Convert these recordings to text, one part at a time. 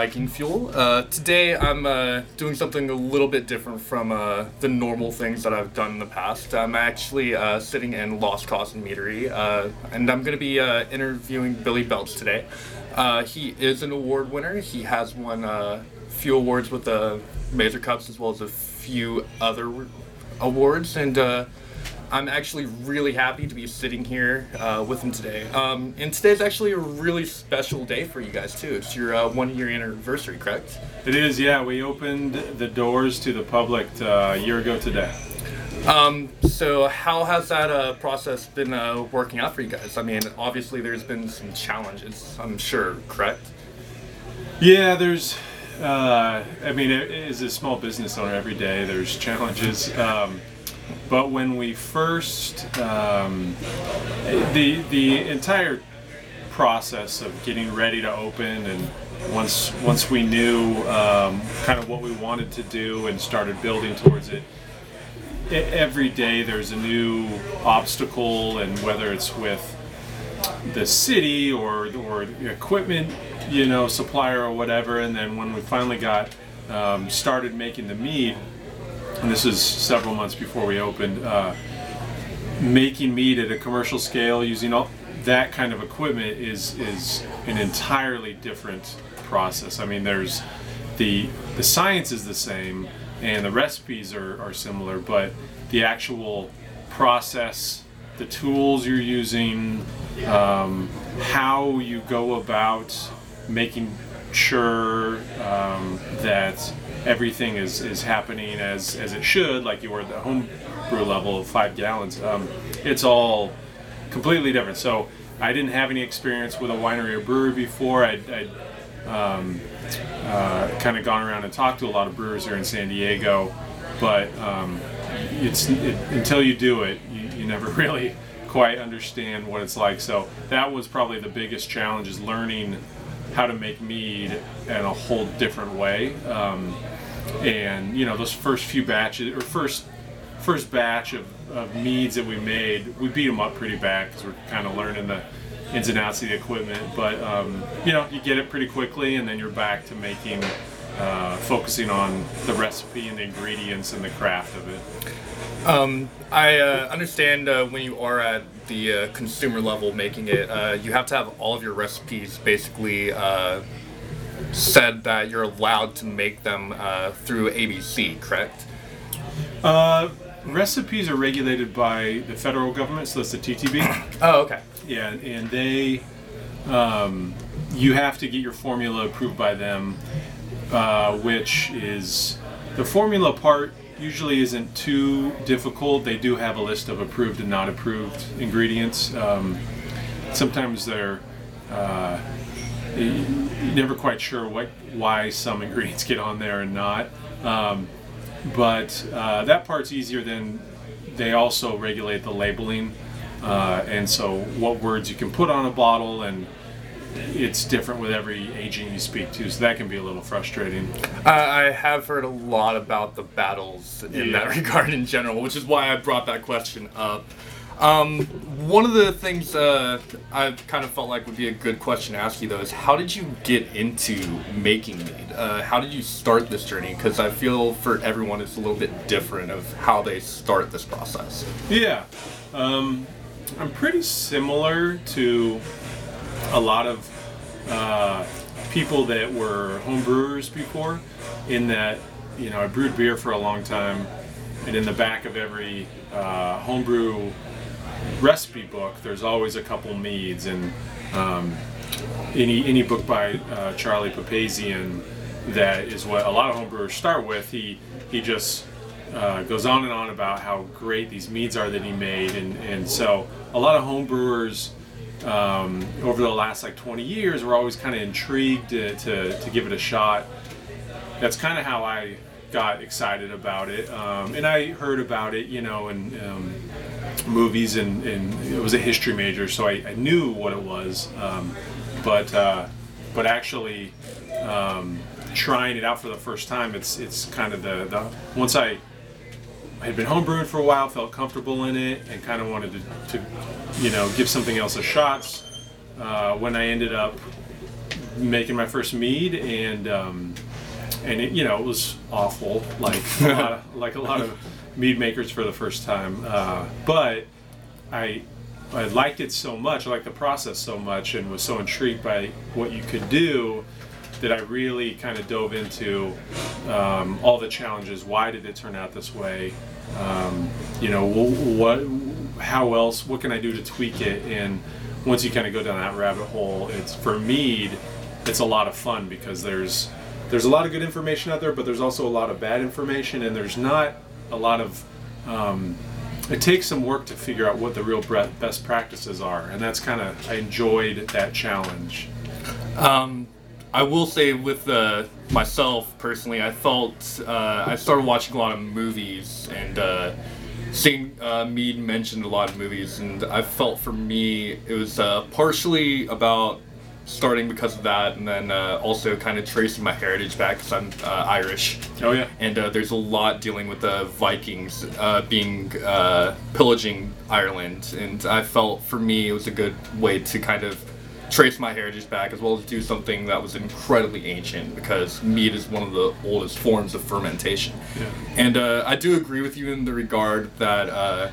Viking Fuel. Uh, today I'm uh, doing something a little bit different from uh, the normal things that I've done in the past. I'm actually uh, sitting in Lost Cause and Meadery, uh, and I'm going to be uh, interviewing Billy Beltz today. he is an award winner. He has won a few awards with the Mazer Cups as well as a few other awards, and I'm actually really happy to be sitting here uh, with him today. Um, and today's actually a really special day for you guys too. It's your uh, one year anniversary, correct? It is, yeah. We opened the doors to the public uh, a year ago today. Um, so how has that uh, process been uh, working out for you guys? I mean, obviously there's been some challenges, I'm sure, correct? Yeah, there's. Uh, I mean, as a small business owner, every day there's challenges. Um, but when we first, um, the the entire process of getting ready to open and once once we knew um, kind of what we wanted to do and started building towards it, every day there's a new obstacle and whether it's with the city or or equipment you know supplier or whatever and then when we finally got um, started making the mead and this is several months before we opened, uh, making mead at a commercial scale using all that kind of equipment is is an entirely different process. I mean, there's the the science is the same and the recipes are, are similar, but the actual process, the tools you're using, um, how you go about making sure um, that everything is, is happening as, as it should, like you were at the home brew level of five gallons, um, it's all completely different. So I didn't have any experience with a winery or brewery before. I'd, I'd um, uh, kind of gone around and talked to a lot of brewers here in San Diego, but um, it's it, until you do it, you, you never really quite understand what it's like. So that was probably the biggest challenge is learning how to make mead in a whole different way. Um, and you know those first few batches or first first batch of, of meads that we made, we beat them up pretty bad because we're kind of learning the ins and outs of the equipment. But um, you know you get it pretty quickly, and then you're back to making. Uh, focusing on the recipe and the ingredients and the craft of it. Um, I uh, understand uh, when you are at the uh, consumer level making it, uh, you have to have all of your recipes basically uh, said that you're allowed to make them uh, through ABC, correct? Uh, recipes are regulated by the federal government, so that's the TTB. oh, okay. Yeah, and they, um, you have to get your formula approved by them, uh, which is the formula part usually isn't too difficult. They do have a list of approved and not approved ingredients. Um, sometimes they're uh, never quite sure what why some ingredients get on there and not. Um, but uh, that part's easier than they also regulate the labeling, uh, and so what words you can put on a bottle and it's different with every agent you speak to, so that can be a little frustrating. I have heard a lot about the battles in yeah. that regard in general, which is why I brought that question up. Um, one of the things uh, I kind of felt like would be a good question to ask you though is how did you get into making mead? Uh, how did you start this journey? Because I feel for everyone it's a little bit different of how they start this process. Yeah, um, I'm pretty similar to a lot of uh, people that were home brewers before, in that you know I brewed beer for a long time, and in the back of every uh, homebrew recipe book, there's always a couple meads, and um, any any book by uh, Charlie Papazian that is what a lot of homebrewers start with. He he just uh, goes on and on about how great these meads are that he made, and and so a lot of homebrewers. Um, over the last like 20 years, were always kind of intrigued to, to, to give it a shot. That's kind of how I got excited about it. Um, and I heard about it, you know, and um, movies and, and it was a history major, so I, I knew what it was. Um, but uh, but actually um, trying it out for the first time, it's it's kind of the, the once I had been homebrewing for a while, felt comfortable in it, and kind of wanted to, to you know give something else a shot. Uh, when I ended up making my first mead, and um, and it, you know it was awful, like a lot of, like a lot of mead makers for the first time. Uh, but I I liked it so much, I liked the process so much, and was so intrigued by what you could do that I really kind of dove into um, all the challenges. Why did it turn out this way? Um, you know, what, how else? What can I do to tweak it? And once you kind of go down that rabbit hole, it's for me, it's a lot of fun because there's there's a lot of good information out there, but there's also a lot of bad information, and there's not a lot of um, it takes some work to figure out what the real best practices are, and that's kind of I enjoyed that challenge. Um, I will say with uh, myself personally, I felt uh, I started watching a lot of movies and uh, seeing uh, Mead mentioned a lot of movies, and I felt for me it was uh, partially about starting because of that, and then uh, also kind of tracing my heritage back because I'm uh, Irish. Oh yeah. And uh, there's a lot dealing with the Vikings uh, being uh, pillaging Ireland, and I felt for me it was a good way to kind of trace my heritage back as well as do something that was incredibly ancient because mead is one of the oldest forms of fermentation. Yeah. And uh, I do agree with you in the regard that uh,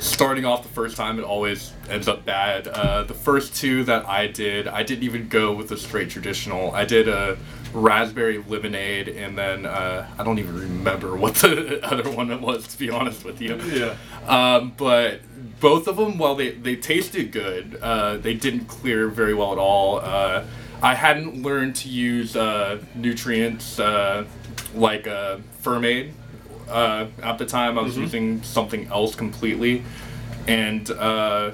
starting off the first time it always ends up bad. Uh, the first two that I did, I didn't even go with the straight traditional. I did a raspberry lemonade, and then uh, I don't even remember what the other one was to be honest with you. Yeah. Um, but both of them, while they, they tasted good, uh, they didn't clear very well at all. Uh, I hadn't learned to use uh, nutrients uh, like uh, Fermaid uh, at the time. I was using something else completely. And uh,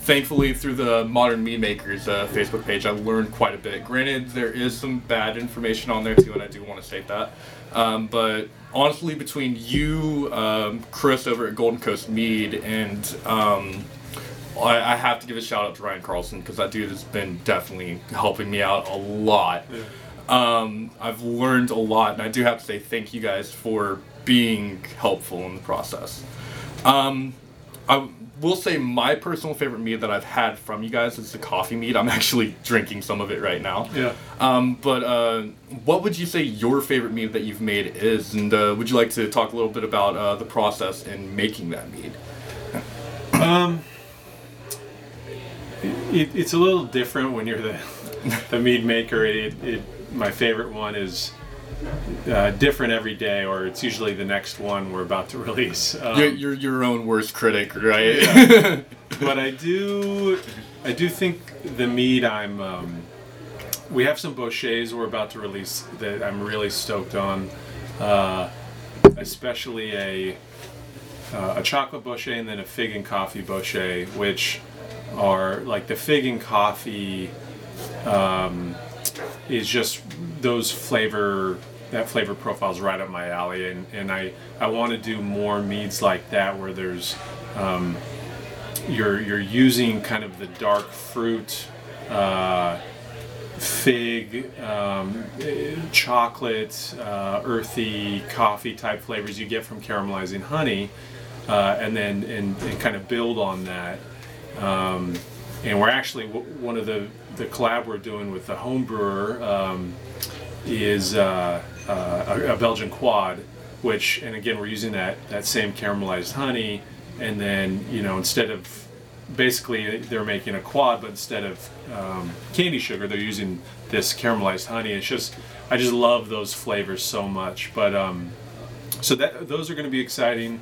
thankfully, through the Modern Mead Makers uh, Facebook page, I learned quite a bit. Granted, there is some bad information on there too, and I do want to state that. Um, but honestly, between you, um, Chris over at Golden Coast Mead, and um, I, I have to give a shout out to Ryan Carlson because that dude has been definitely helping me out a lot. Um, I've learned a lot, and I do have to say thank you guys for being helpful in the process. Um, I will say my personal favorite mead that I've had from you guys is the coffee mead. I'm actually drinking some of it right now. Yeah. Um, but uh, what would you say your favorite mead that you've made is? And uh, would you like to talk a little bit about uh, the process in making that mead? Um, it, it's a little different when you're the the mead maker. It, it my favorite one is uh, different every day, or it's usually the next one we're about to release. Um, you're, you're your own worst critic, right? but I do, I do think the mead I'm. Um, we have some Bochets we're about to release that I'm really stoked on, uh, especially a uh, a chocolate Bochet and then a fig and coffee Bochet, which are like the fig and coffee um, is just those flavor that flavor profile's right up my alley. And, and I, I want to do more meads like that where there's um, you're you're using kind of the dark fruit uh, fig um, chocolate uh, earthy coffee type flavors you get from caramelizing honey uh, and then and, and kind of build on that. Um, and we're actually one of the the collab we're doing with the home brewer um, is uh, uh, a, Belgian quad, which and again we're using that that same caramelized honey, and then you know instead of basically they're making a quad, but instead of um, candy sugar they're using this caramelized honey. It's just I just love those flavors so much. But um, so that those are going to be exciting.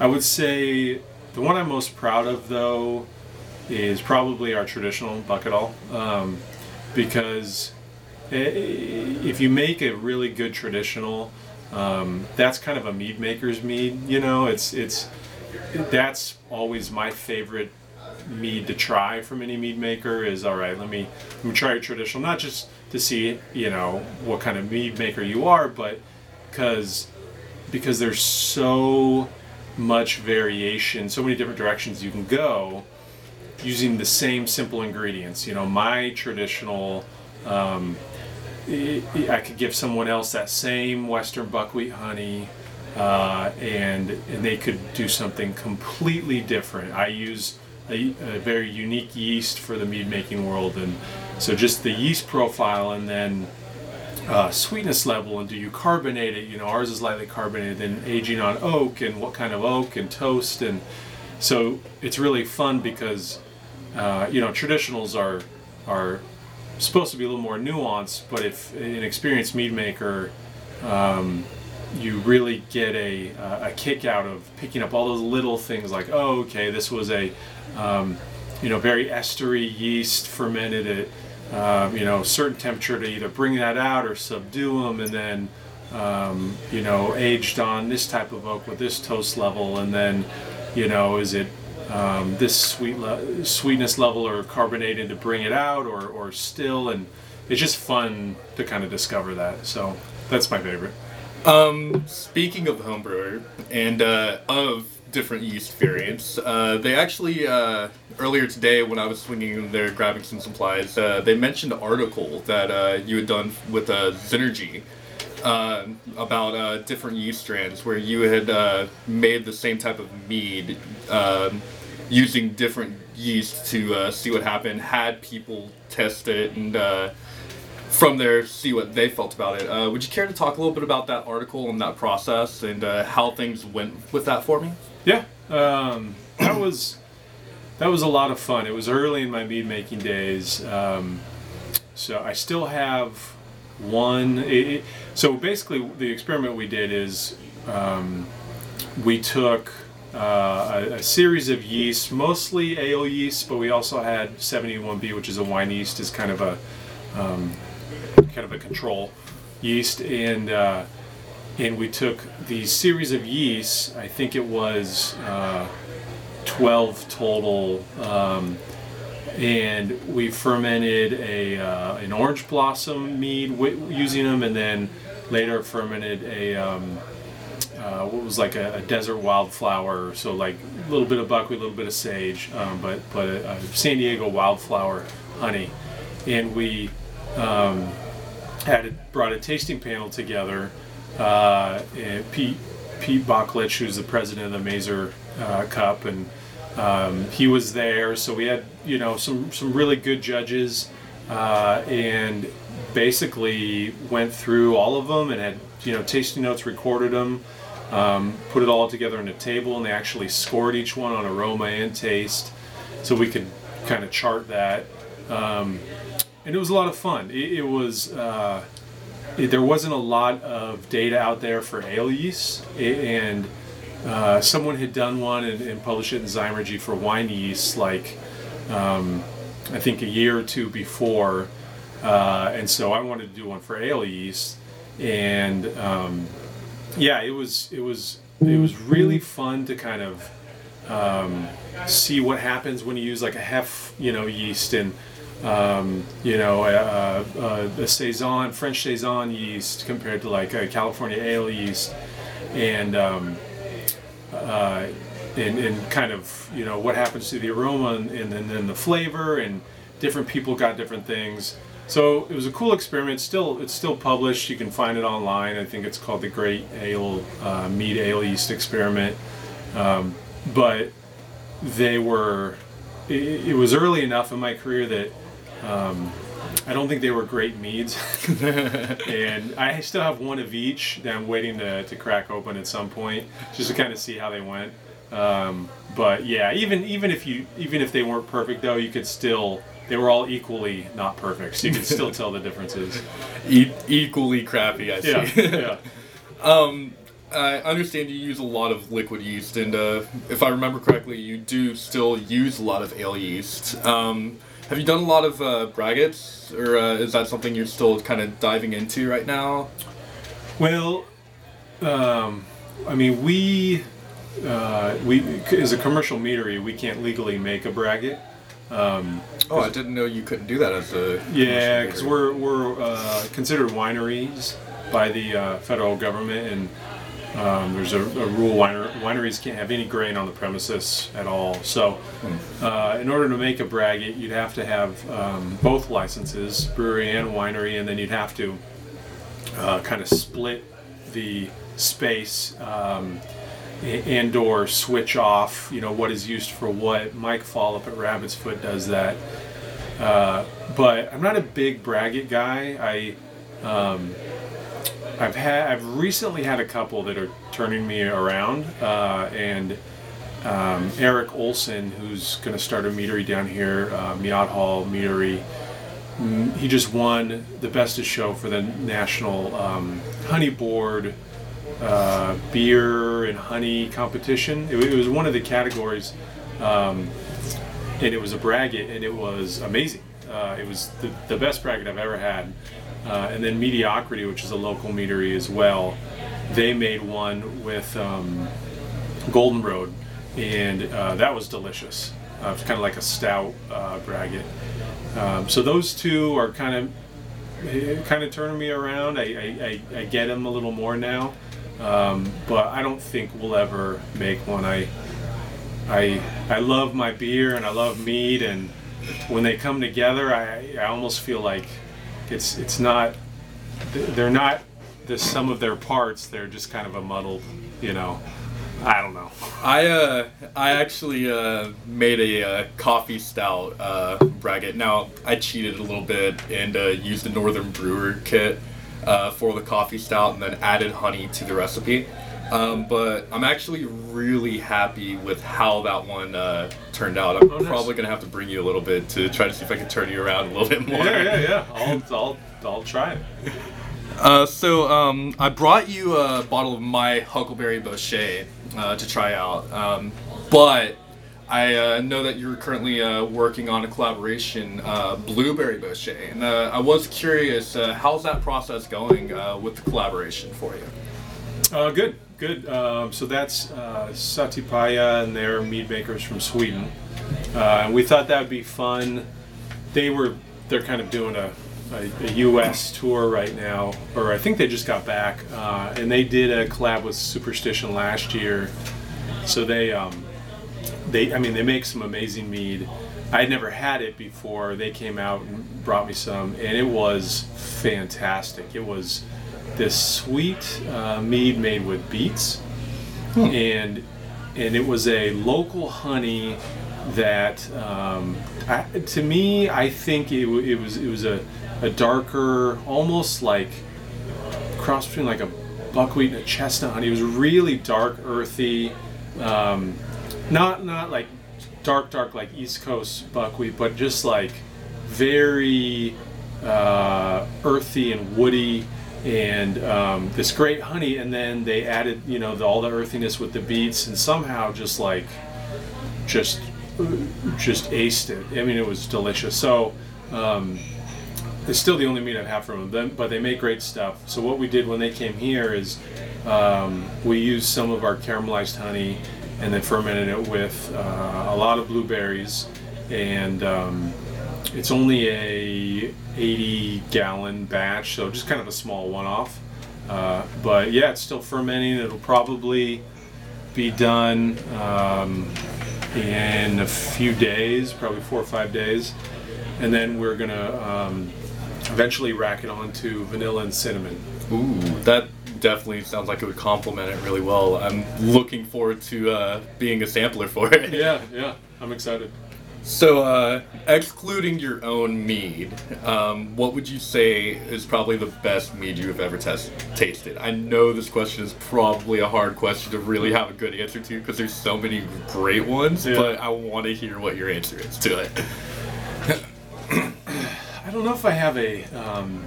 I would say the one I'm most proud of though is probably our traditional buckwheat um, because if you make a really good traditional um, that's kind of a mead maker's mead you know? It's it's that's always my favorite mead to try from any mead maker is all right let me let me try a traditional not just to see you know what kind of mead maker you are but because because there's so much variation so many different directions you can go using the same simple ingredients. You know, my traditional, um, I could give someone else that same Western buckwheat honey, uh, and and they could do something completely different. I use a, a very unique yeast for the mead making world, and so just the yeast profile and then uh, sweetness level and do you carbonate it? You know, ours is lightly carbonated. Then aging on oak and what kind of oak and toast and so it's really fun because uh, you know traditionals are are supposed to be a little more nuanced, but if an experienced mead maker um, you really get a, uh, a kick out of picking up all those little things like, oh, okay, this was a, um, you know, very estery yeast fermented at, um, you know, certain temperature to either bring that out or subdue them, and then, um, you know, aged on this type of oak with this toast level, and then, you know, is it um, this sweet le- sweetness level or carbonated to bring it out, or or still, and it's just fun to kind of discover that. So that's my favorite. Um, speaking of homebrewer and uh, of different yeast variants, uh, they actually uh, earlier today when I was swinging in there grabbing some supplies, uh, they mentioned an article that uh, you had done with uh, Zymurgy. Uh, about uh, different yeast strands where you had made the same type of mead um, using different yeast to uh, see what happened, had people test it, and uh, from there see what they felt about it. Uh, would you care to talk a little bit about that article and that process and uh, how things went with that for me? Yeah, um, that was that was a lot of fun. It was early in my mead making days, um, so I still have one. It, so basically, the experiment we did is um, we took uh, a, a series of yeasts, mostly ale yeast, but we also had 71B, which is a wine yeast, is kind of a um, kind of a control yeast, and uh, and we took the series of yeasts. I think it was uh, 12 total. Um, and we fermented a uh, an orange blossom mead wi- using them, and then later fermented a um, uh, what was like a, a desert wildflower, so like a little bit of buckwheat, a little bit of sage, um, but but a, a San Diego wildflower honey, and we um, had brought a tasting panel together. Uh, and Pete Pete Bakulic, who's the president of the Mazer uh, Cup, and um, he was there. So we had you know some some really good judges, uh, and basically went through all of them and had you know tasting notes, recorded them, um, put it all together in a table, and they actually scored each one on aroma and taste, so we could kind of chart that. Um, and it was a lot of fun. It, it was. Uh, it- there wasn't a lot of data out there for ale yeast, a- and uh, someone had done one and, and published it in Zymurgy for wine yeast, like um, I think a year or two before, uh, and so I wanted to do one for ale yeast, and um, yeah, it was it was it was really fun to kind of um, see what happens when you use like a hef, you know, yeast and um, you know, a, a, a saison, French saison yeast compared to like a California ale yeast, and um, uh, and, and kind of you know what happens to the aroma and, and then, the flavor and different people got different things. So it was a cool experiment. Still, it's still published. You can find it online. I think it's called the Great Ale uh, Mead Ale Yeast Experiment. Um, but they were. It, it was early enough in my career that um, I don't think they were great meads, and I still have one of each that I'm waiting to, to crack open at some point, just to kind of see how they went. Um, but yeah, even even if you even if they weren't perfect though, you could still they were all equally not perfect, so you can still tell the differences. E- equally crappy, I see. Yeah, yeah. Um, I understand you use a lot of liquid yeast, and uh, if I remember correctly, you do still use a lot of ale yeast. Um, have you done a lot of uh, braggots, or uh, is that something you're still kind of diving into right now? Well, um, I mean, we uh, we as a commercial meadery, we can't legally make a braggot. Um, Oh, I didn't know you couldn't do that as a yeah, because we're we're uh, considered wineries by the uh, federal government, and um, there's a, a rule winer, wineries can't have any grain on the premises at all. So, uh, in order to make a braggot, you'd have to have um, both licenses, brewery and winery, and then you'd have to uh, kind of split the space um, and or switch off you know what is used for what Mike Faul up at rabbit's foot does that Uh, but I'm not a big braggot guy. I um, I've had I've recently had a couple that are turning me around, uh, and um, Eric Olson, who's going to start a meadery down here, uh, Miat Hall Meadery. mm, He just won the best of show for the national um, honey board uh, beer and honey competition. It, it was one of the categories, um, and it was a braggot, and it was amazing. Uh, it was the, the best braggot I've ever had. Uh, and then Mediocrity, which is a local meadery as well, they made one with um, Golden Road, and uh, that was delicious. Uh, it's kind of like a stout uh, braggot. Um, so those two are kind of kind of turning me around. I, I, I, I get them a little more now, um, but I don't think we'll ever make one. I I I love my beer and I love mead, and when they come together, I I almost feel like it's it's not they're not the sum of their parts. They're just kind of a muddled, you know. I don't know. I uh, I actually uh, made a uh, coffee stout uh, braggot. Now I cheated a little bit and uh, used the Northern Brewer kit uh, for the coffee stout, and then added honey to the recipe. Um, but I'm actually really happy with how that one uh, turned out. I'm Oh, nice. probably gonna have to bring you a little bit to try to see if I can turn you around a little bit more. Yeah, yeah, yeah. I'll I'll I'll try it. Uh, so um, I brought you a bottle of my Huckleberry Bochet uh, to try out, um, but I uh, know that you're currently uh, working on a collaboration, uh, Blueberry Bochet, and uh, I was curious, uh, how's that process going uh, with the collaboration for you? Good, good. Um, so that's Satipaya and their mead makers from Sweden. We thought that would be fun. They were they're kind of doing a, a, a U.S. tour right now, or I think they just got back, and they did a collab with Superstition last year. So they um, they I mean they make some amazing mead. I had never had it before. They came out and brought me some, and it was fantastic. It was this sweet uh, mead made with beets, and and it was a local honey that um, I, to me I think it, it was it was a, a darker, almost like cross between like a buckwheat and a chestnut honey. It was really dark, earthy, um, not not like dark, dark like East Coast buckwheat, but just like very uh, earthy and woody, and um, this great honey. And then they added, you know, the, all the earthiness with the beets, and somehow just like just just aced it. I mean, it was delicious. So. Um, it's still the only mead I've had from them, but they make great stuff. So what we did when they came here is um, we used some of our caramelized honey and then fermented it with uh, a lot of blueberries, and um, it's only a 80 gallon batch, so just kind of a small one-off. Uh, but yeah, it's still fermenting. It'll probably be done um, in a few days, probably four or five days, and then we're gonna um, eventually rack it onto vanilla and cinnamon. Ooh, that definitely sounds like it would complement it really well. I'm looking forward to uh, being a sampler for it. Yeah, yeah, I'm excited. So, uh, excluding your own mead, um, what would you say is probably the best mead you have ever test- tasted? I know this question is probably a hard question to really have a good answer to because there's so many great ones, Yeah. but I want to hear what your answer is to it. I don't know if I have a um,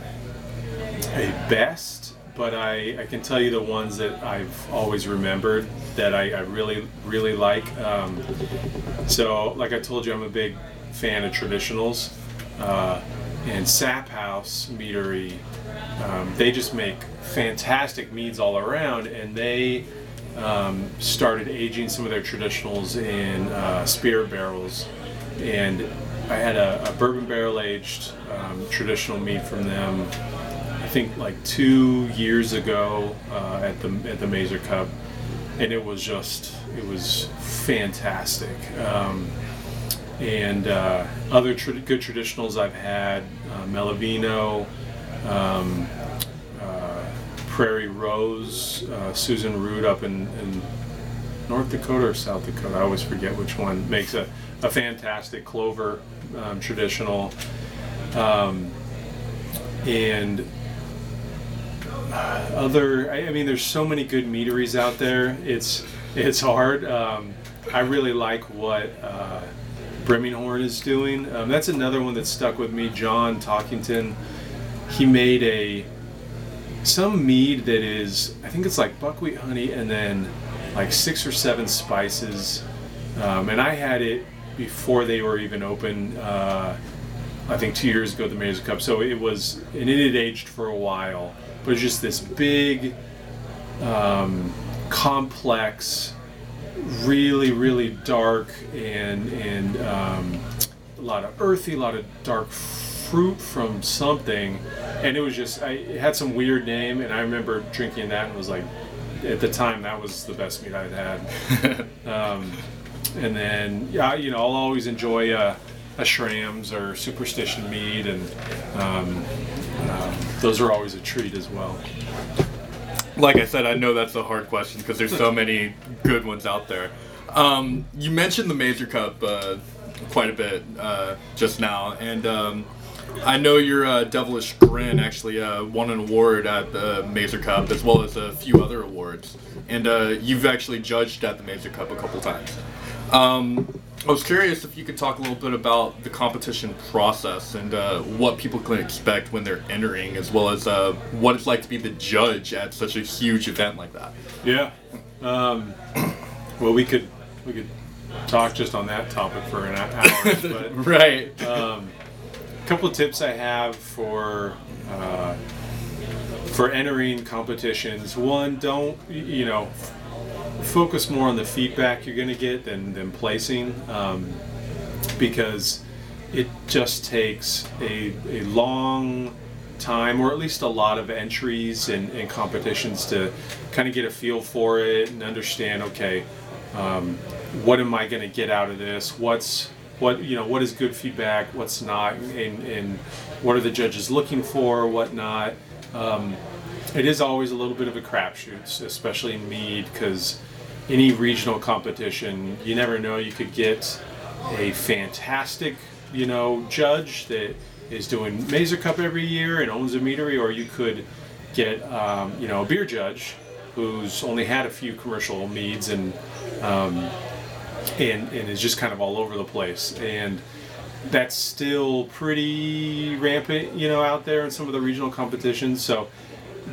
a best, but I, I can tell you the ones that I've always remembered that I, I really really like. Um, so, like I told you, I'm a big fan of traditionals, uh, and Sap House Meadery. Um, they just make fantastic meads all around, and they um, started aging some of their traditionals in uh, spirit barrels. And I had a, a bourbon barrel aged um, traditional mead from them. Think like two years ago uh, at the at the Mazer Cup, and it was just it was fantastic. Um, and uh, other tra- good traditionals I've had, uh, Melovino, um, uh, Prairie Rose, uh, Susan Ruud up in, in North Dakota or South Dakota. I always forget which one makes a, a fantastic clover um, traditional. Um, and uh, other, I, I mean, there's so many good meaderies out there. It's it's hard. Um, I really like what uh, Brimming Horn is doing. Um, that's another one that stuck with me. John Talkington, he made a some mead that is I think it's like buckwheat honey and then like six or seven spices. Um, and I had it before they were even open. Uh, I think two years ago, at the Mazer Cup. So it was, and it had aged for a while, but it's just this big, um, complex, really, really dark and and um, a lot of earthy, a lot of dark fruit from something, and it was just I, it had some weird name, and I remember drinking that and was like, at the time that was the best mead I'd had. um, and then yeah, you know I'll always enjoy a, a Schramm's or Superstition mead, and um, um, those are always a treat as well. Like I said, I know that's a hard question because there's so many good ones out there. Um, you mentioned the Mazer Cup uh, quite a bit uh, just now, and um, I know your uh, Devilish Grin actually uh, won an award at the Mazer Cup as well as a few other awards, and uh, you've actually judged at the Mazer Cup a couple times. Um, I was curious if you could talk a little bit about the competition process and uh, what people can expect when they're entering, as well as uh, what it's like to be the judge at such a huge event like that. Yeah. Um, well, we could we could talk just on that topic for an hour, but right. um, a couple of tips I have for uh, for entering competitions. One, don't you know focus more on the feedback you're going to get than than placing, um, because it just takes a a long time or at least a lot of entries and, and competitions to kind of get a feel for it and understand okay um, what am i going to get out of this? What's what you know what is good feedback? What's not? And, and what are the judges looking for? What not? Um, it is always a little bit of a crapshoot especially in mead because any regional competition you never know you could get a fantastic you know judge that is doing Mazer Cup every year and owns a meadery, or you could get um, you know a beer judge who's only had a few commercial meads and um, and and is just kind of all over the place. And that's still pretty rampant you know out there in some of the regional competitions. So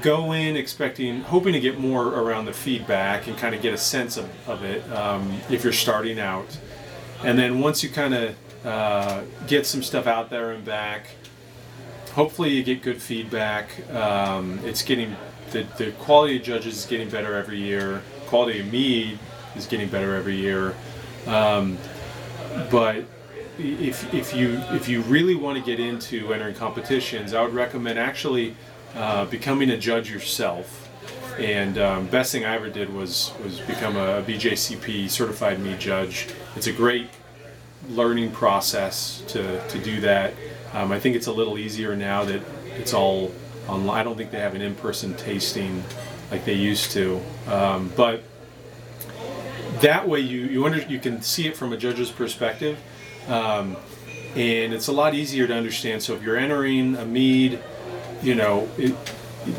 go in expecting hoping to get more around the feedback and kind of get a sense of, of it um, if you're starting out and then once you kind of uh, get some stuff out there and back. Hopefully, you get good feedback. Um, it's getting the, the quality of judges is getting better every year. Quality of mead is getting better every year. Um, but if, if you if you really want to get into entering competitions, I would recommend actually uh, becoming a judge yourself. And um, best thing I ever did was was become a BJCP certified mead judge. It's a great learning process to, to do that. Um, I think it's a little easier now that it's all online. I don't think they have an in-person tasting like they used to, um, but that way you you under, you can see it from a judge's perspective, um, and it's a lot easier to understand. So if you're entering a mead, you know, it,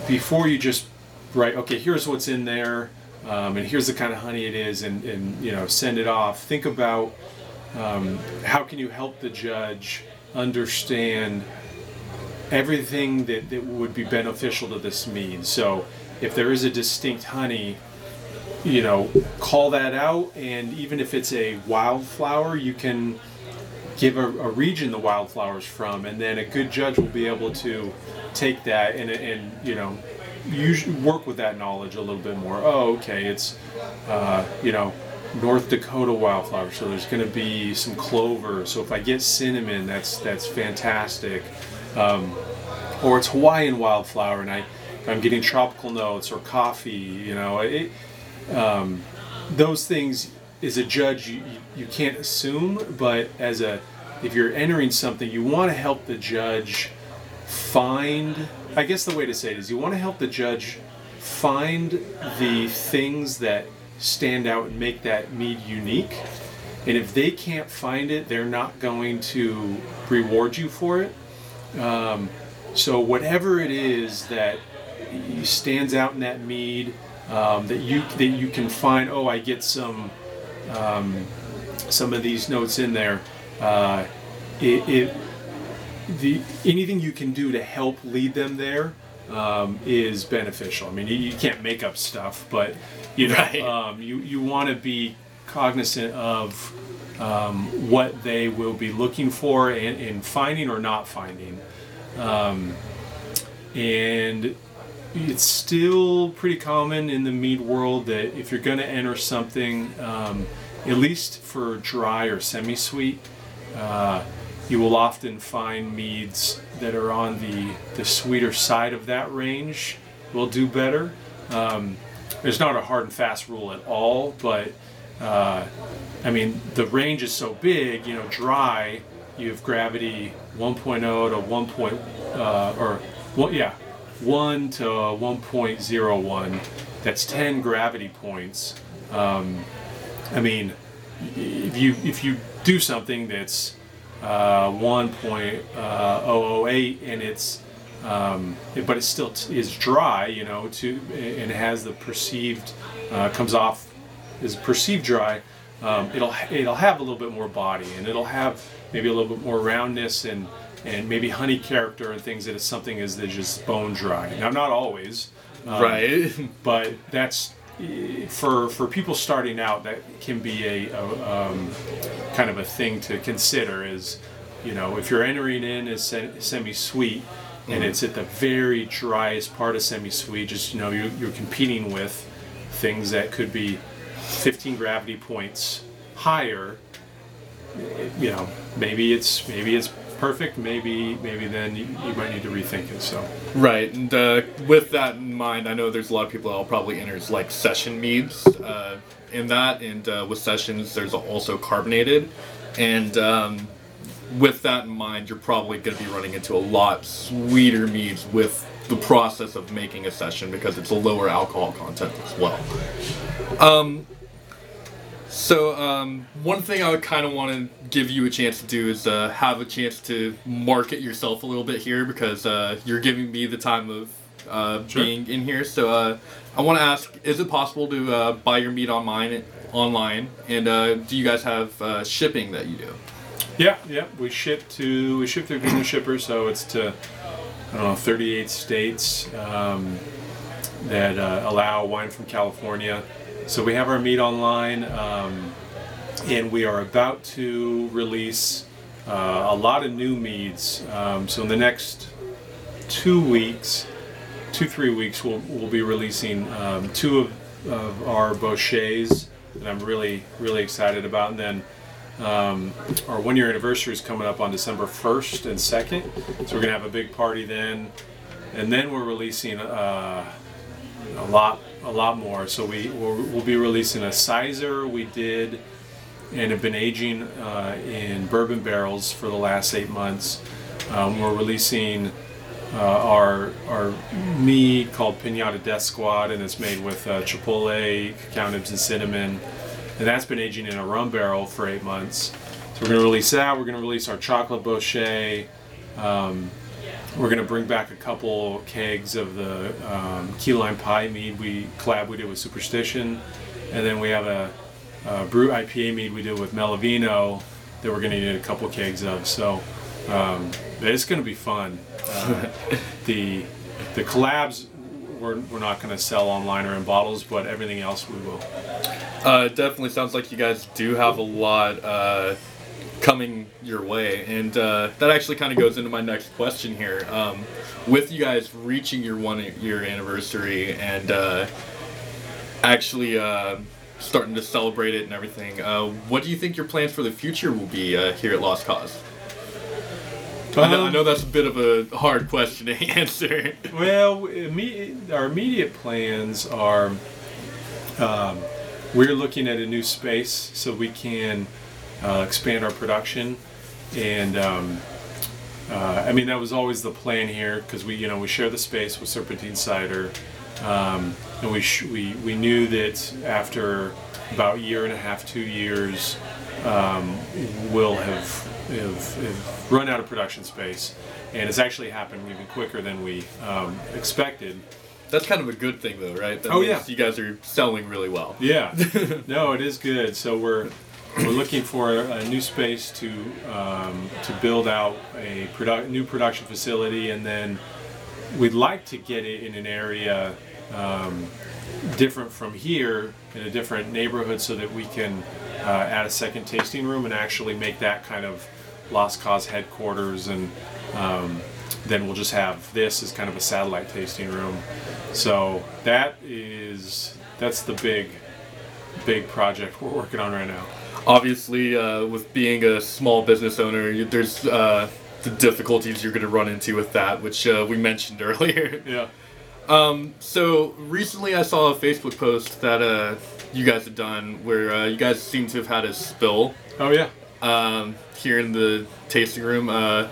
before you just write, okay, here's what's in there, um, and here's the kind of honey it is, and, and you know, send it off. Think about um, how can you help the judge understand everything that, that would be beneficial to this mead. So if there is a distinct honey, you know, call that out, and even if it's a wildflower, you can give a, a region the wildflowers from, and then a good judge will be able to take that and, and you know, use, work with that knowledge a little bit more. Oh, okay, it's, uh, you know, North Dakota wildflower, so there's going to be some clover. So if I get cinnamon, that's that's fantastic. Um, or it's Hawaiian wildflower, and I I'm getting tropical notes or coffee. You know, it, um, those things as a judge you, you, you can't assume, but as a if you're entering something, you want to help the judge find. I guess the way to say it is you want to help the judge find the things that stand out and make that mead unique. And if they can't find it, they're not going to reward you for it. Um, so whatever it is that stands out in that mead, um, that you that you can find. Oh, I get some um, some of these notes in there. Uh, it, it the anything you can do to help lead them there um, is beneficial. I mean, you, you, can't make up stuff, but you know, right. um, you you want to be cognizant of um, what they will be looking for and, and finding or not finding, um, and it's still pretty common in the mead world that if you're going to enter something, um, at least for dry or semi-sweet. Uh, you will often find meads that are on the, the sweeter side of that range will do better. Um, there's not a hard and fast rule at all, but uh, I mean, the range is so big, you know, dry, you have gravity 1.0 to 1. Point, uh, or, well, yeah, 1 to 1.01. That's 10 gravity points. Um, I mean, if you if you do something that's uh, 1.008 and it's um, but it still t- is dry, you know, to and has the perceived uh, comes off is perceived dry. Um, it'll it'll have a little bit more body and it'll have maybe a little bit more roundness and and maybe honey character and things that that is something is that just bone dry. Now, not always, um, right? but that's for for people starting out, that can be a, a um, kind of a thing to consider. Is you know if you're entering in as semi-sweet and mm-hmm. it's at the very driest part of semi-sweet, just you know you're, you're competing with things that could be 15 gravity points higher. You know, maybe it's maybe it's perfect, maybe maybe then you, you might need to rethink it. So right, and uh, with that in mind, I know there's a lot of people that'll probably enter like session meads uh, in that, and uh, with sessions there's also carbonated, and um, with that in mind, you're probably going to be running into a lot sweeter meads with the process of making a session because it's a lower alcohol content as well. Um, so um, one thing I would kind of want to give you a chance to do is uh, have a chance to market yourself a little bit here because uh, you're giving me the time of uh, sure. being in here. So uh, I want to ask: Is it possible to uh, buy your mead online? Online, and uh, do you guys have shipping that you do? Yeah, yeah. We ship to we ship through Greenland Shipper, so it's to I don't know 38 states um, that allow wine from California. So we have our mead online, um, and we are about to release uh, a lot of new meads. Um, so in the next two weeks, two three weeks, we'll we'll be releasing um, two of, of our bochets that I'm really really excited about, and then. Um, our one year anniversary is coming up on December 1st and 2nd, so we're going to have a big party then. And then we're releasing uh, a lot a lot more. So we we'll, be releasing a cyser we did and have been aging uh, in bourbon barrels for the last eight months. Um, we're releasing uh, our our mead called Pinata Death Squad, and it's made with uh, chipotle, cacao nibs, and cinnamon. And that's been aging in a rum barrel for eight months. So we're going to release that. We're going to release our chocolate bochet. Um, we're going to bring back a couple kegs of the um, key lime pie mead we collab we did with Superstition, and then we have a, a brut IPA mead we did with Melovino that we're going to need a couple kegs of. So um, it's going to be fun. Uh, the the collabs we're, we're not going to sell online or in bottles, but everything else we will. Uh, definitely sounds like you guys do have a lot uh, coming your way. And uh, that actually kind of goes into my next question here. Um, with you guys reaching your one year anniversary and uh, actually uh, starting to celebrate it and everything, uh, what do you think your plans for the future will be uh, here at Lost Cause? Um, I, know, I know that's a bit of a hard question to answer. well, our immediate plans are um, we're looking at a new space so we can uh, expand our production, and um, uh, I mean that was always the plan here because we you know we share the space with Serpentine Cider. Um, and we, sh- we we knew that after about a year and a half, two years, um, we'll have, have, have run out of production space, and it's actually happened even quicker than we um, expected. That's kind of a good thing, though, right? That Oh, yeah. You guys are selling really well. Yeah, no, it is good. So we're we're looking for a new space to um, to build out a produ- new production facility, and then we'd like to get it in an area um, different from here, in a different neighborhood, so that we can uh, add a second tasting room and actually make that kind of Lost Cause headquarters, and um, then we'll just have this as kind of a satellite tasting room. So that is that's the big big project we're working on right now. Obviously, uh, with being a small business owner, you- there's uh, the difficulties you're going to run into with that, which uh, we mentioned earlier. Yeah. Um, so recently, I saw a Facebook post that uh, you guys had done where uh, you guys seem to have had a spill Oh yeah. um, here in the tasting room. Uh,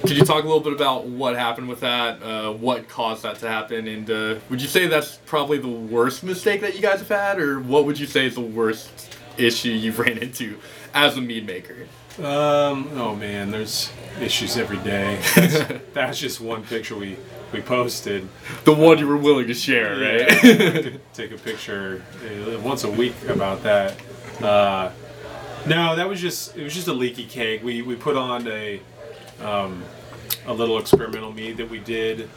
could you talk a little bit about what happened with that? Uh, what caused that to happen? And uh, would you say that's probably the worst mistake that you guys have had, or what would you say is the worst issue you've ran into as a mead maker? Um, oh man, there's issues every day. That's, that's just one picture we we posted. The one you were willing to share, right? Take a picture uh, once a week about that. Uh, no, that was just it was just a leaky keg. We we put on a um, a little experimental mead that we did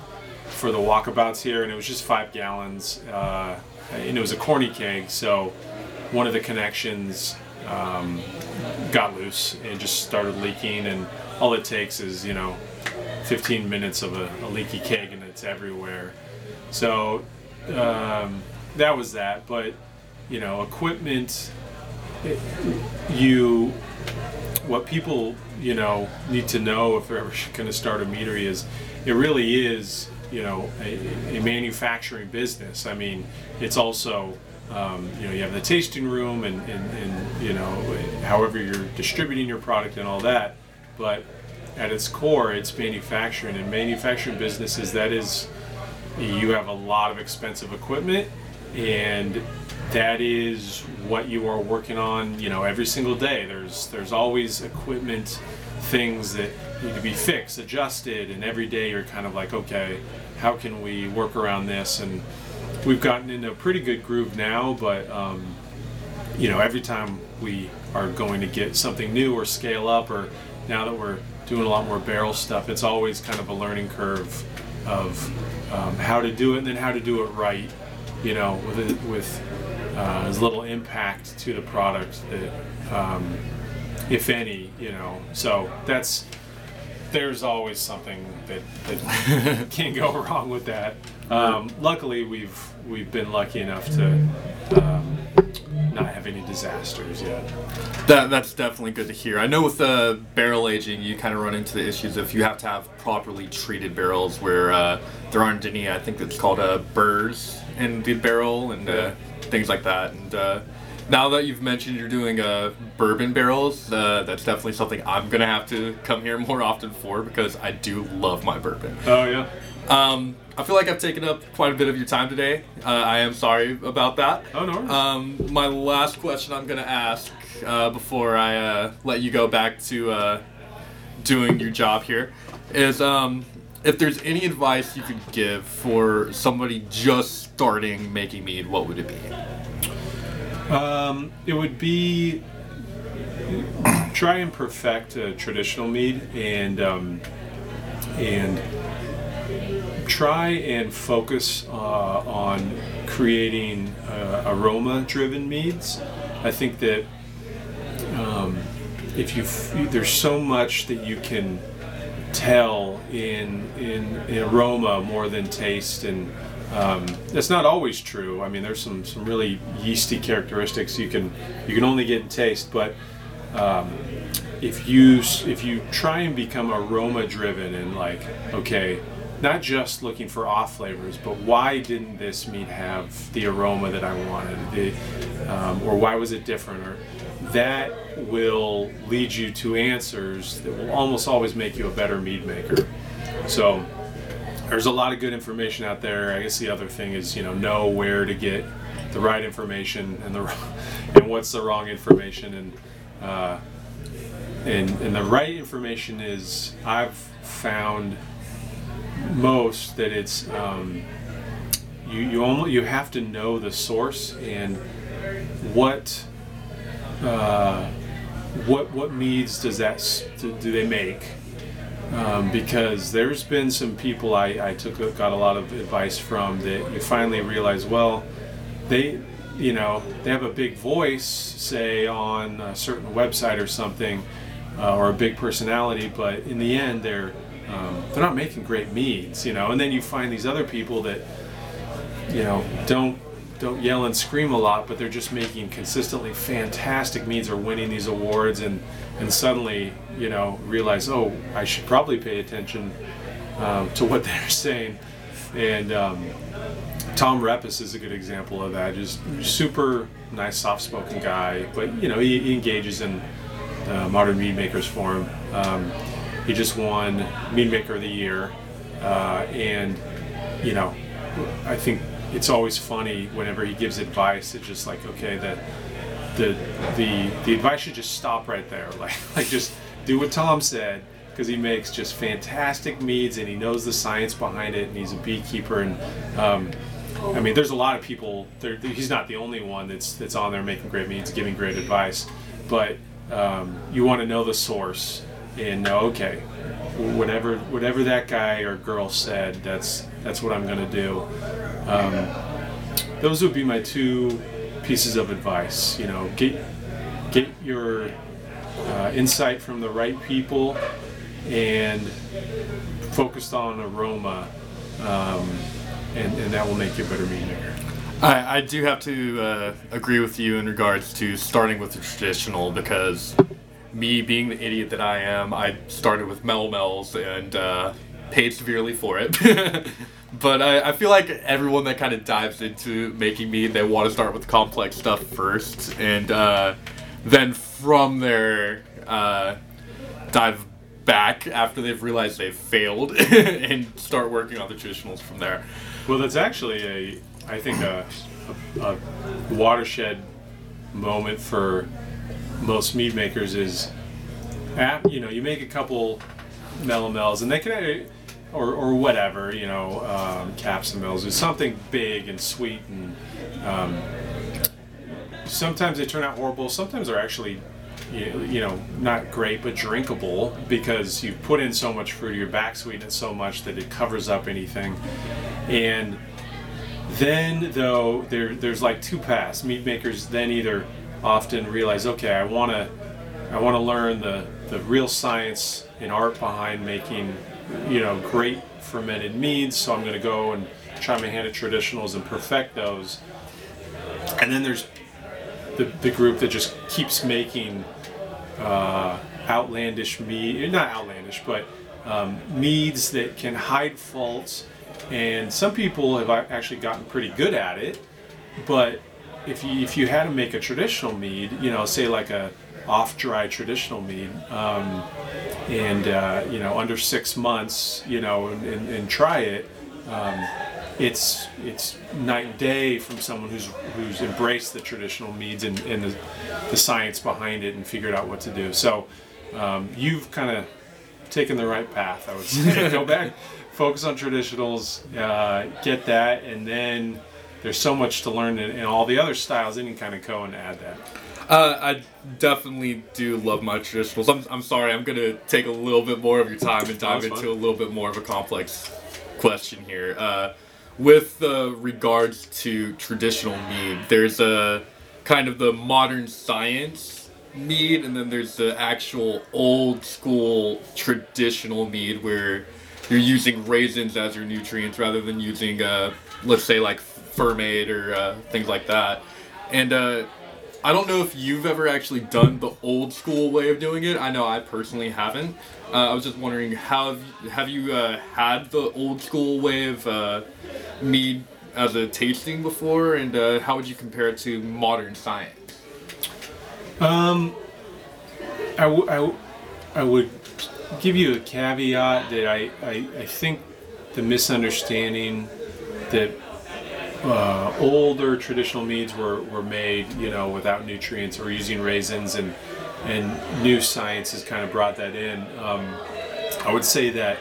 for the walkabouts here, and it was just five gallons, uh, and it was a corny keg. So one of the connections um, got loose and just started leaking, and all it takes is you know 15 minutes of a, a leaky keg, and it's everywhere. So um, that was that. But you know, equipment, it, you, what people you know need to know if they're ever going to start a meadery is, it really is you know a, a manufacturing business. I mean, it's also um, you know you have the tasting room and, and, and you know however you're distributing your product and all that, but at its core, it's manufacturing and manufacturing businesses. That is you have a lot of expensive equipment and that is what you are working on you know every single day there's there's always equipment things that need to be fixed adjusted and every day you're kind of like okay how can we work around this and we've gotten into a pretty good groove now but um, you know every time we are going to get something new or scale up or now that we're doing a lot more barrel stuff it's always kind of a learning curve of um, how to do it and then how to do it right you know with with uh, as little impact to the product that um, if any you know. So that's there's always something that, that can go wrong with that um, luckily we've we've been lucky enough to um, not have any disasters yet That that's definitely good to hear. I know with uh, barrel aging, you kind of run into the issues if you have to have properly treated barrels where uh, there aren't any. I think it's called uh, burrs in the barrel and uh, things like that. And uh, now that you've mentioned you're doing uh, bourbon barrels, uh, that's definitely something I'm gonna have to come here more often for because I do love my bourbon. oh yeah Um, I feel like I've taken up quite a bit of your time today. Uh, I am sorry about that. Oh, no. Um, my last question I'm gonna ask uh, before I uh, let you go back to uh, doing your job here is um, if there's any advice you could give for somebody just starting making mead, what would it be? Um, it would be try and perfect a traditional mead and um, and try and focus uh, on creating uh, aroma-driven meads. I think that um, if you there's so much that you can tell in in, in aroma more than taste and um, that's not always true. I mean, there's some, some really yeasty characteristics you can you can only get in taste, but um, if you if you try and become aroma driven and like okay, not just looking for off flavors, but why didn't this mead have the aroma that I wanted, the, um, or why was it different, or that will lead you to answers that will almost always make you a better mead maker. So there's a lot of good information out there. I guess the other thing is you know know where to get the right information and the and what's the wrong information and uh, and and the right information is I've found most that it's um, you you only you have to know the source and what uh, what what meads does that do they make? Um, because there's been some people I, I took got a lot of advice from that you finally realize well they you know they have a big voice say on a certain website or something uh, or a big personality but in the end they're um, they're not making great meads you know and then you find these other people that you know don't don't yell and scream a lot but they're just making consistently fantastic meads or winning these awards and and suddenly you know realize oh i should probably pay attention um, to what they're saying and um, Tom Repas is a good example of that. Just super nice, soft-spoken guy, but you know he, he engages in the Modern Mead Makers Forum. Um, he just won Mead Maker of the Year, uh, and you know I think it's always funny whenever he gives advice. It's just like okay, that the the the advice should just stop right there. Like like just do what Tom said because he makes just fantastic meads and he knows the science behind it and he's a beekeeper and um, I mean there's a lot of people he's not the only one that's that's on there making great meads giving great advice but um, you want to know the source and know okay whatever whatever that guy or girl said that's that's what I'm gonna do um, those would be my two pieces of advice you know get get your uh, insight from the right people and focused on aroma, um, and, and that will make you a better mead maker. I, I do have to uh, agree with you in regards to starting with the traditional because me being the idiot that I am, I started with Melomels and uh, paid severely for it. but I, I feel like everyone that kind of dives into making mead, they want to start with complex stuff first, and uh, then from there uh, dive back after they've realized they've failed and start working on the traditionals from there. Well, that's actually a, I think a, a, a watershed moment for most mead makers is, you know, you make a couple melomels and they can, or, or whatever, you know, um, capsimels, something big and sweet and um, sometimes they turn out horrible. Sometimes they're actually, you you know, not great but drinkable because you put in so much fruit, you're back sweeten it so much that it covers up anything. And then though there there's like two paths. Mead makers then either often realize, okay, I want to I want to learn the the real science and art behind making, you know, great fermented meads. So I'm going to go and try my hand at traditionals and perfect those. And then there's the, the group that just keeps making uh, outlandish mead, not outlandish, but um, meads that can hide faults. And some people have actually gotten pretty good at it. But if you if you had to make a traditional mead, you know, say like a off dry traditional mead, um, and uh, you know under six months, you know, and, and, and try it. Um, it's it's night and day from someone who's who's embraced the traditional meads and, and the, the science behind it and figured out what to do. So um, you've kind of taken the right path, I would say. Go back, focus on traditionals, uh, get that, and then there's so much to learn in, in all the other styles. Any kind of go and add that. Uh, I definitely do love my traditionals. I'm, I'm sorry, I'm gonna take a little bit more of your time and dive into a little bit more of a complex question here. Uh, with uh, regards to traditional mead, there's a kind of the modern science mead, and then there's the actual old school traditional mead where you're using raisins as your nutrients rather than using, uh, let's say, like Fermaid or uh, things like that. And uh, I don't know if you've ever actually done the old school way of doing it. I know I personally haven't. Uh, I was just wondering, have you, have you uh, had the old school way of uh, mead as a tasting before, and uh, how would you compare it to modern science? Um, I, w- I, w- I would give you a caveat that I, I, I think the misunderstanding that uh, older traditional meads were, were made, you know, without nutrients or using raisins, and and new science has kind of brought that in. Um, I would say that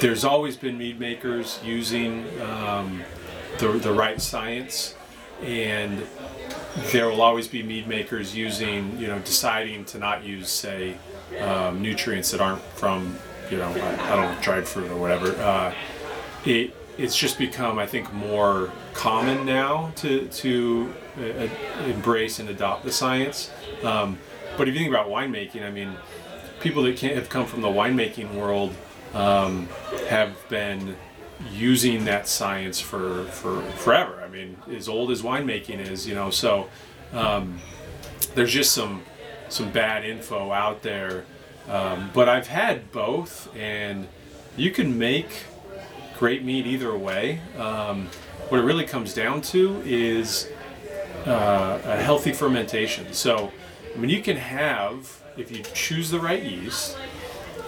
there's always been mead makers using um, the, the right science, and there will always be mead makers using, you know, deciding to not use, say, um, nutrients that aren't from, you know, I, I don't know, dried fruit or whatever. Uh, it it's just become, I think, more common now to to uh, embrace and adopt the science. Um, but if you think about winemaking, I mean, people that can't have come from the winemaking world um, have been using that science for, for forever. I mean, as old as winemaking is, you know. So um, there's just some some bad info out there. Um, but I've had both, and you can make great mead either way. Um, what it really comes down to is uh, a healthy fermentation. So, I mean, you can have if you choose the right yeast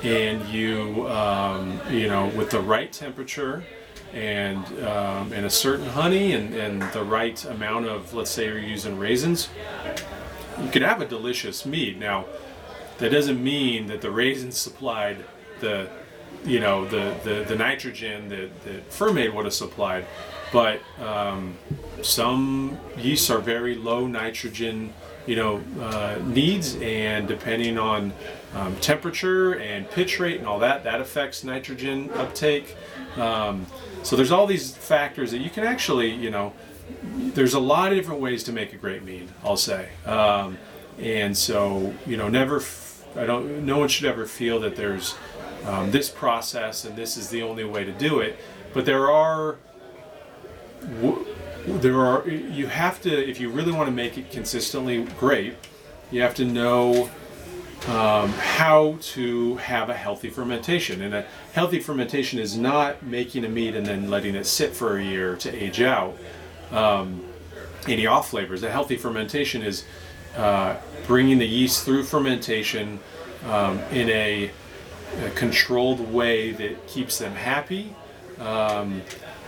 and you um, you know with the right temperature and um, and a certain honey and, and the right amount of let's say you're using raisins you could have a delicious mead now that doesn't mean that the raisins supplied the you know the the, the nitrogen that, that Fermaid would have supplied. But um, some yeasts are very low nitrogen you know uh, needs and depending on um, temperature and pitch rate and all that that affects nitrogen uptake. Um, so there's all these factors that you can actually you know there's a lot of different ways to make a great mead i'll say. Um, and so you know never f- i don't no one should ever feel that there's um, this process and this is the only way to do it. But there are there are you have to if you really want to make it consistently great you have to know um, how to have a healthy fermentation. And a healthy fermentation is not making a mead and then letting it sit for a year to age out um, any off flavors. A healthy fermentation is uh, bringing the yeast through fermentation um, in a, a controlled way that keeps them happy um,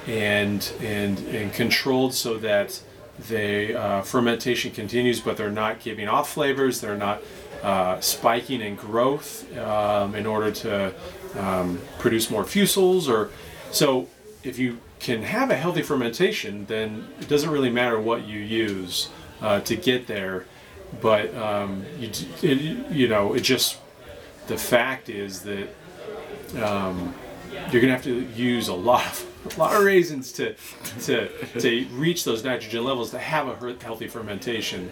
and and and controlled so that the uh, fermentation continues, but they're not giving off flavors. They're not uh, spiking in growth um, in order to um, produce more fusels. Or so, if you can have a healthy fermentation, then it doesn't really matter what you use uh, to get there. But um, you, it, you know, it just the fact is that um, you're gonna have to use a lot of a lot of raisins to to to reach those nitrogen levels to have a healthy fermentation.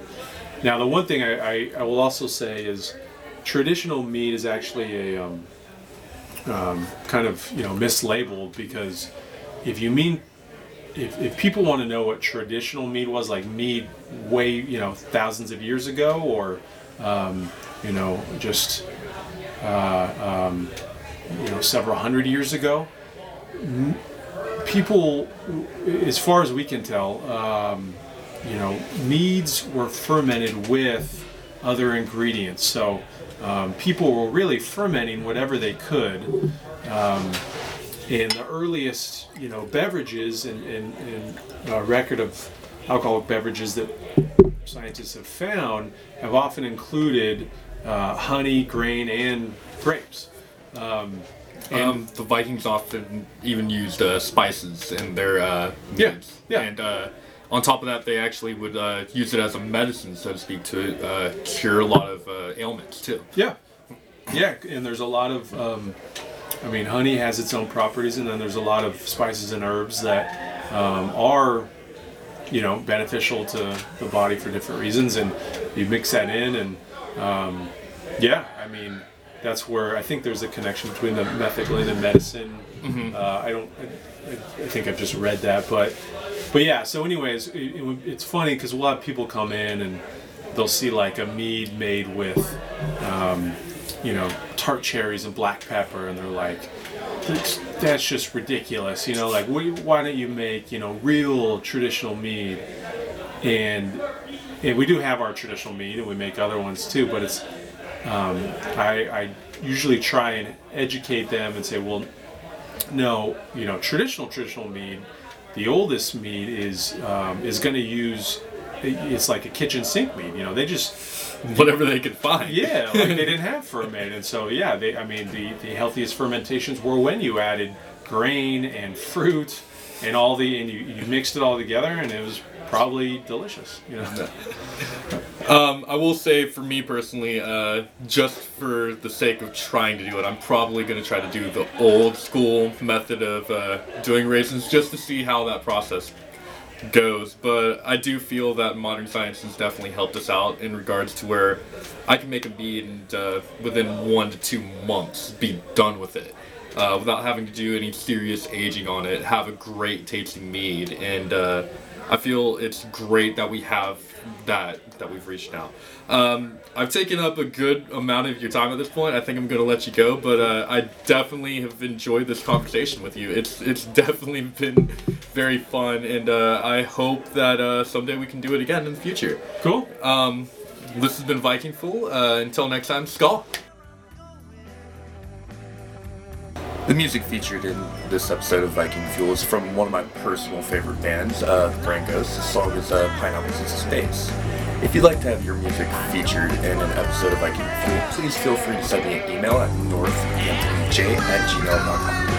Now, the one thing I, I, I will also say is traditional mead is actually a um, um, kind of you know mislabeled because if you mean if, if people want to know what traditional mead was like mead way you know thousands of years ago or um, you know just uh, um, you know several hundred years ago. People as far as we can tell um, you know meads were fermented with other ingredients. So um, people were really fermenting whatever they could um, and the earliest you know beverages and, and, and uh, record of alcoholic beverages that scientists have found have often included uh, honey grain and grapes um, and Um, the Vikings often even used uh, spices in their uh, Yeah, yeah. And uh, on top of that, they actually would uh, use it as a medicine, so to speak, to uh, cure a lot of uh, ailments too. Yeah, yeah, and there's a lot of, um, I mean, honey has its own properties, and then there's a lot of spices and herbs that um, are, you know, beneficial to the body for different reasons, and you mix that in, and um, yeah, I mean, that's where I think there's a connection between the metheglin and medicine. Uh, I don't, I, I think I've just read that, but, but yeah. So, anyways, it, it, it's funny because a lot of people come in and they'll see like a mead made with, um, you know, tart cherries and black pepper, and they're like, that's, that's just ridiculous. You know, like wh- why don't you make you know real traditional mead? And and we do have our traditional mead, and we make other ones too. But it's um, I, I usually try and educate them and say, well, No, you know, traditional traditional mead, the oldest mead is um, is going to use. It's like a kitchen sink mead. You know, they just Whatever they could find. yeah, like they didn't have Fermaid, and so yeah, they. I mean, the the healthiest fermentations were when you added grain and fruit and all the and you, you mixed it all together, and it was probably delicious. You know. Um, I will say, for me personally, uh, just for the sake of trying to do it, I'm probably going to try to do the old school method of uh, doing raisins just to see how that process goes. But I do feel that modern science has definitely helped us out in regards to where I can make a mead and uh, within one to two months be done with it. Uh, without having to do any serious aging on it, have a great tasting mead, and uh, I feel it's great that we have that that we've reached now. Um, I've taken up a good amount of your time at this point. I think I'm going to let you go, but uh, I definitely have enjoyed this conversation with you. It's it's definitely been very fun, and uh, I hope that uh, someday we can do it again in the future. Cool. Um, this has been Viking Fuel. Uh, until next time, Skull. The music featured in this episode of Viking Fuel is from one of my personal favorite bands, uh, the Brancos. The song is uh, Pineapples in Space. If you'd like to have your music featured in an episode of Viking Fuel, please feel free to send me an email at northanthj at gmail.com.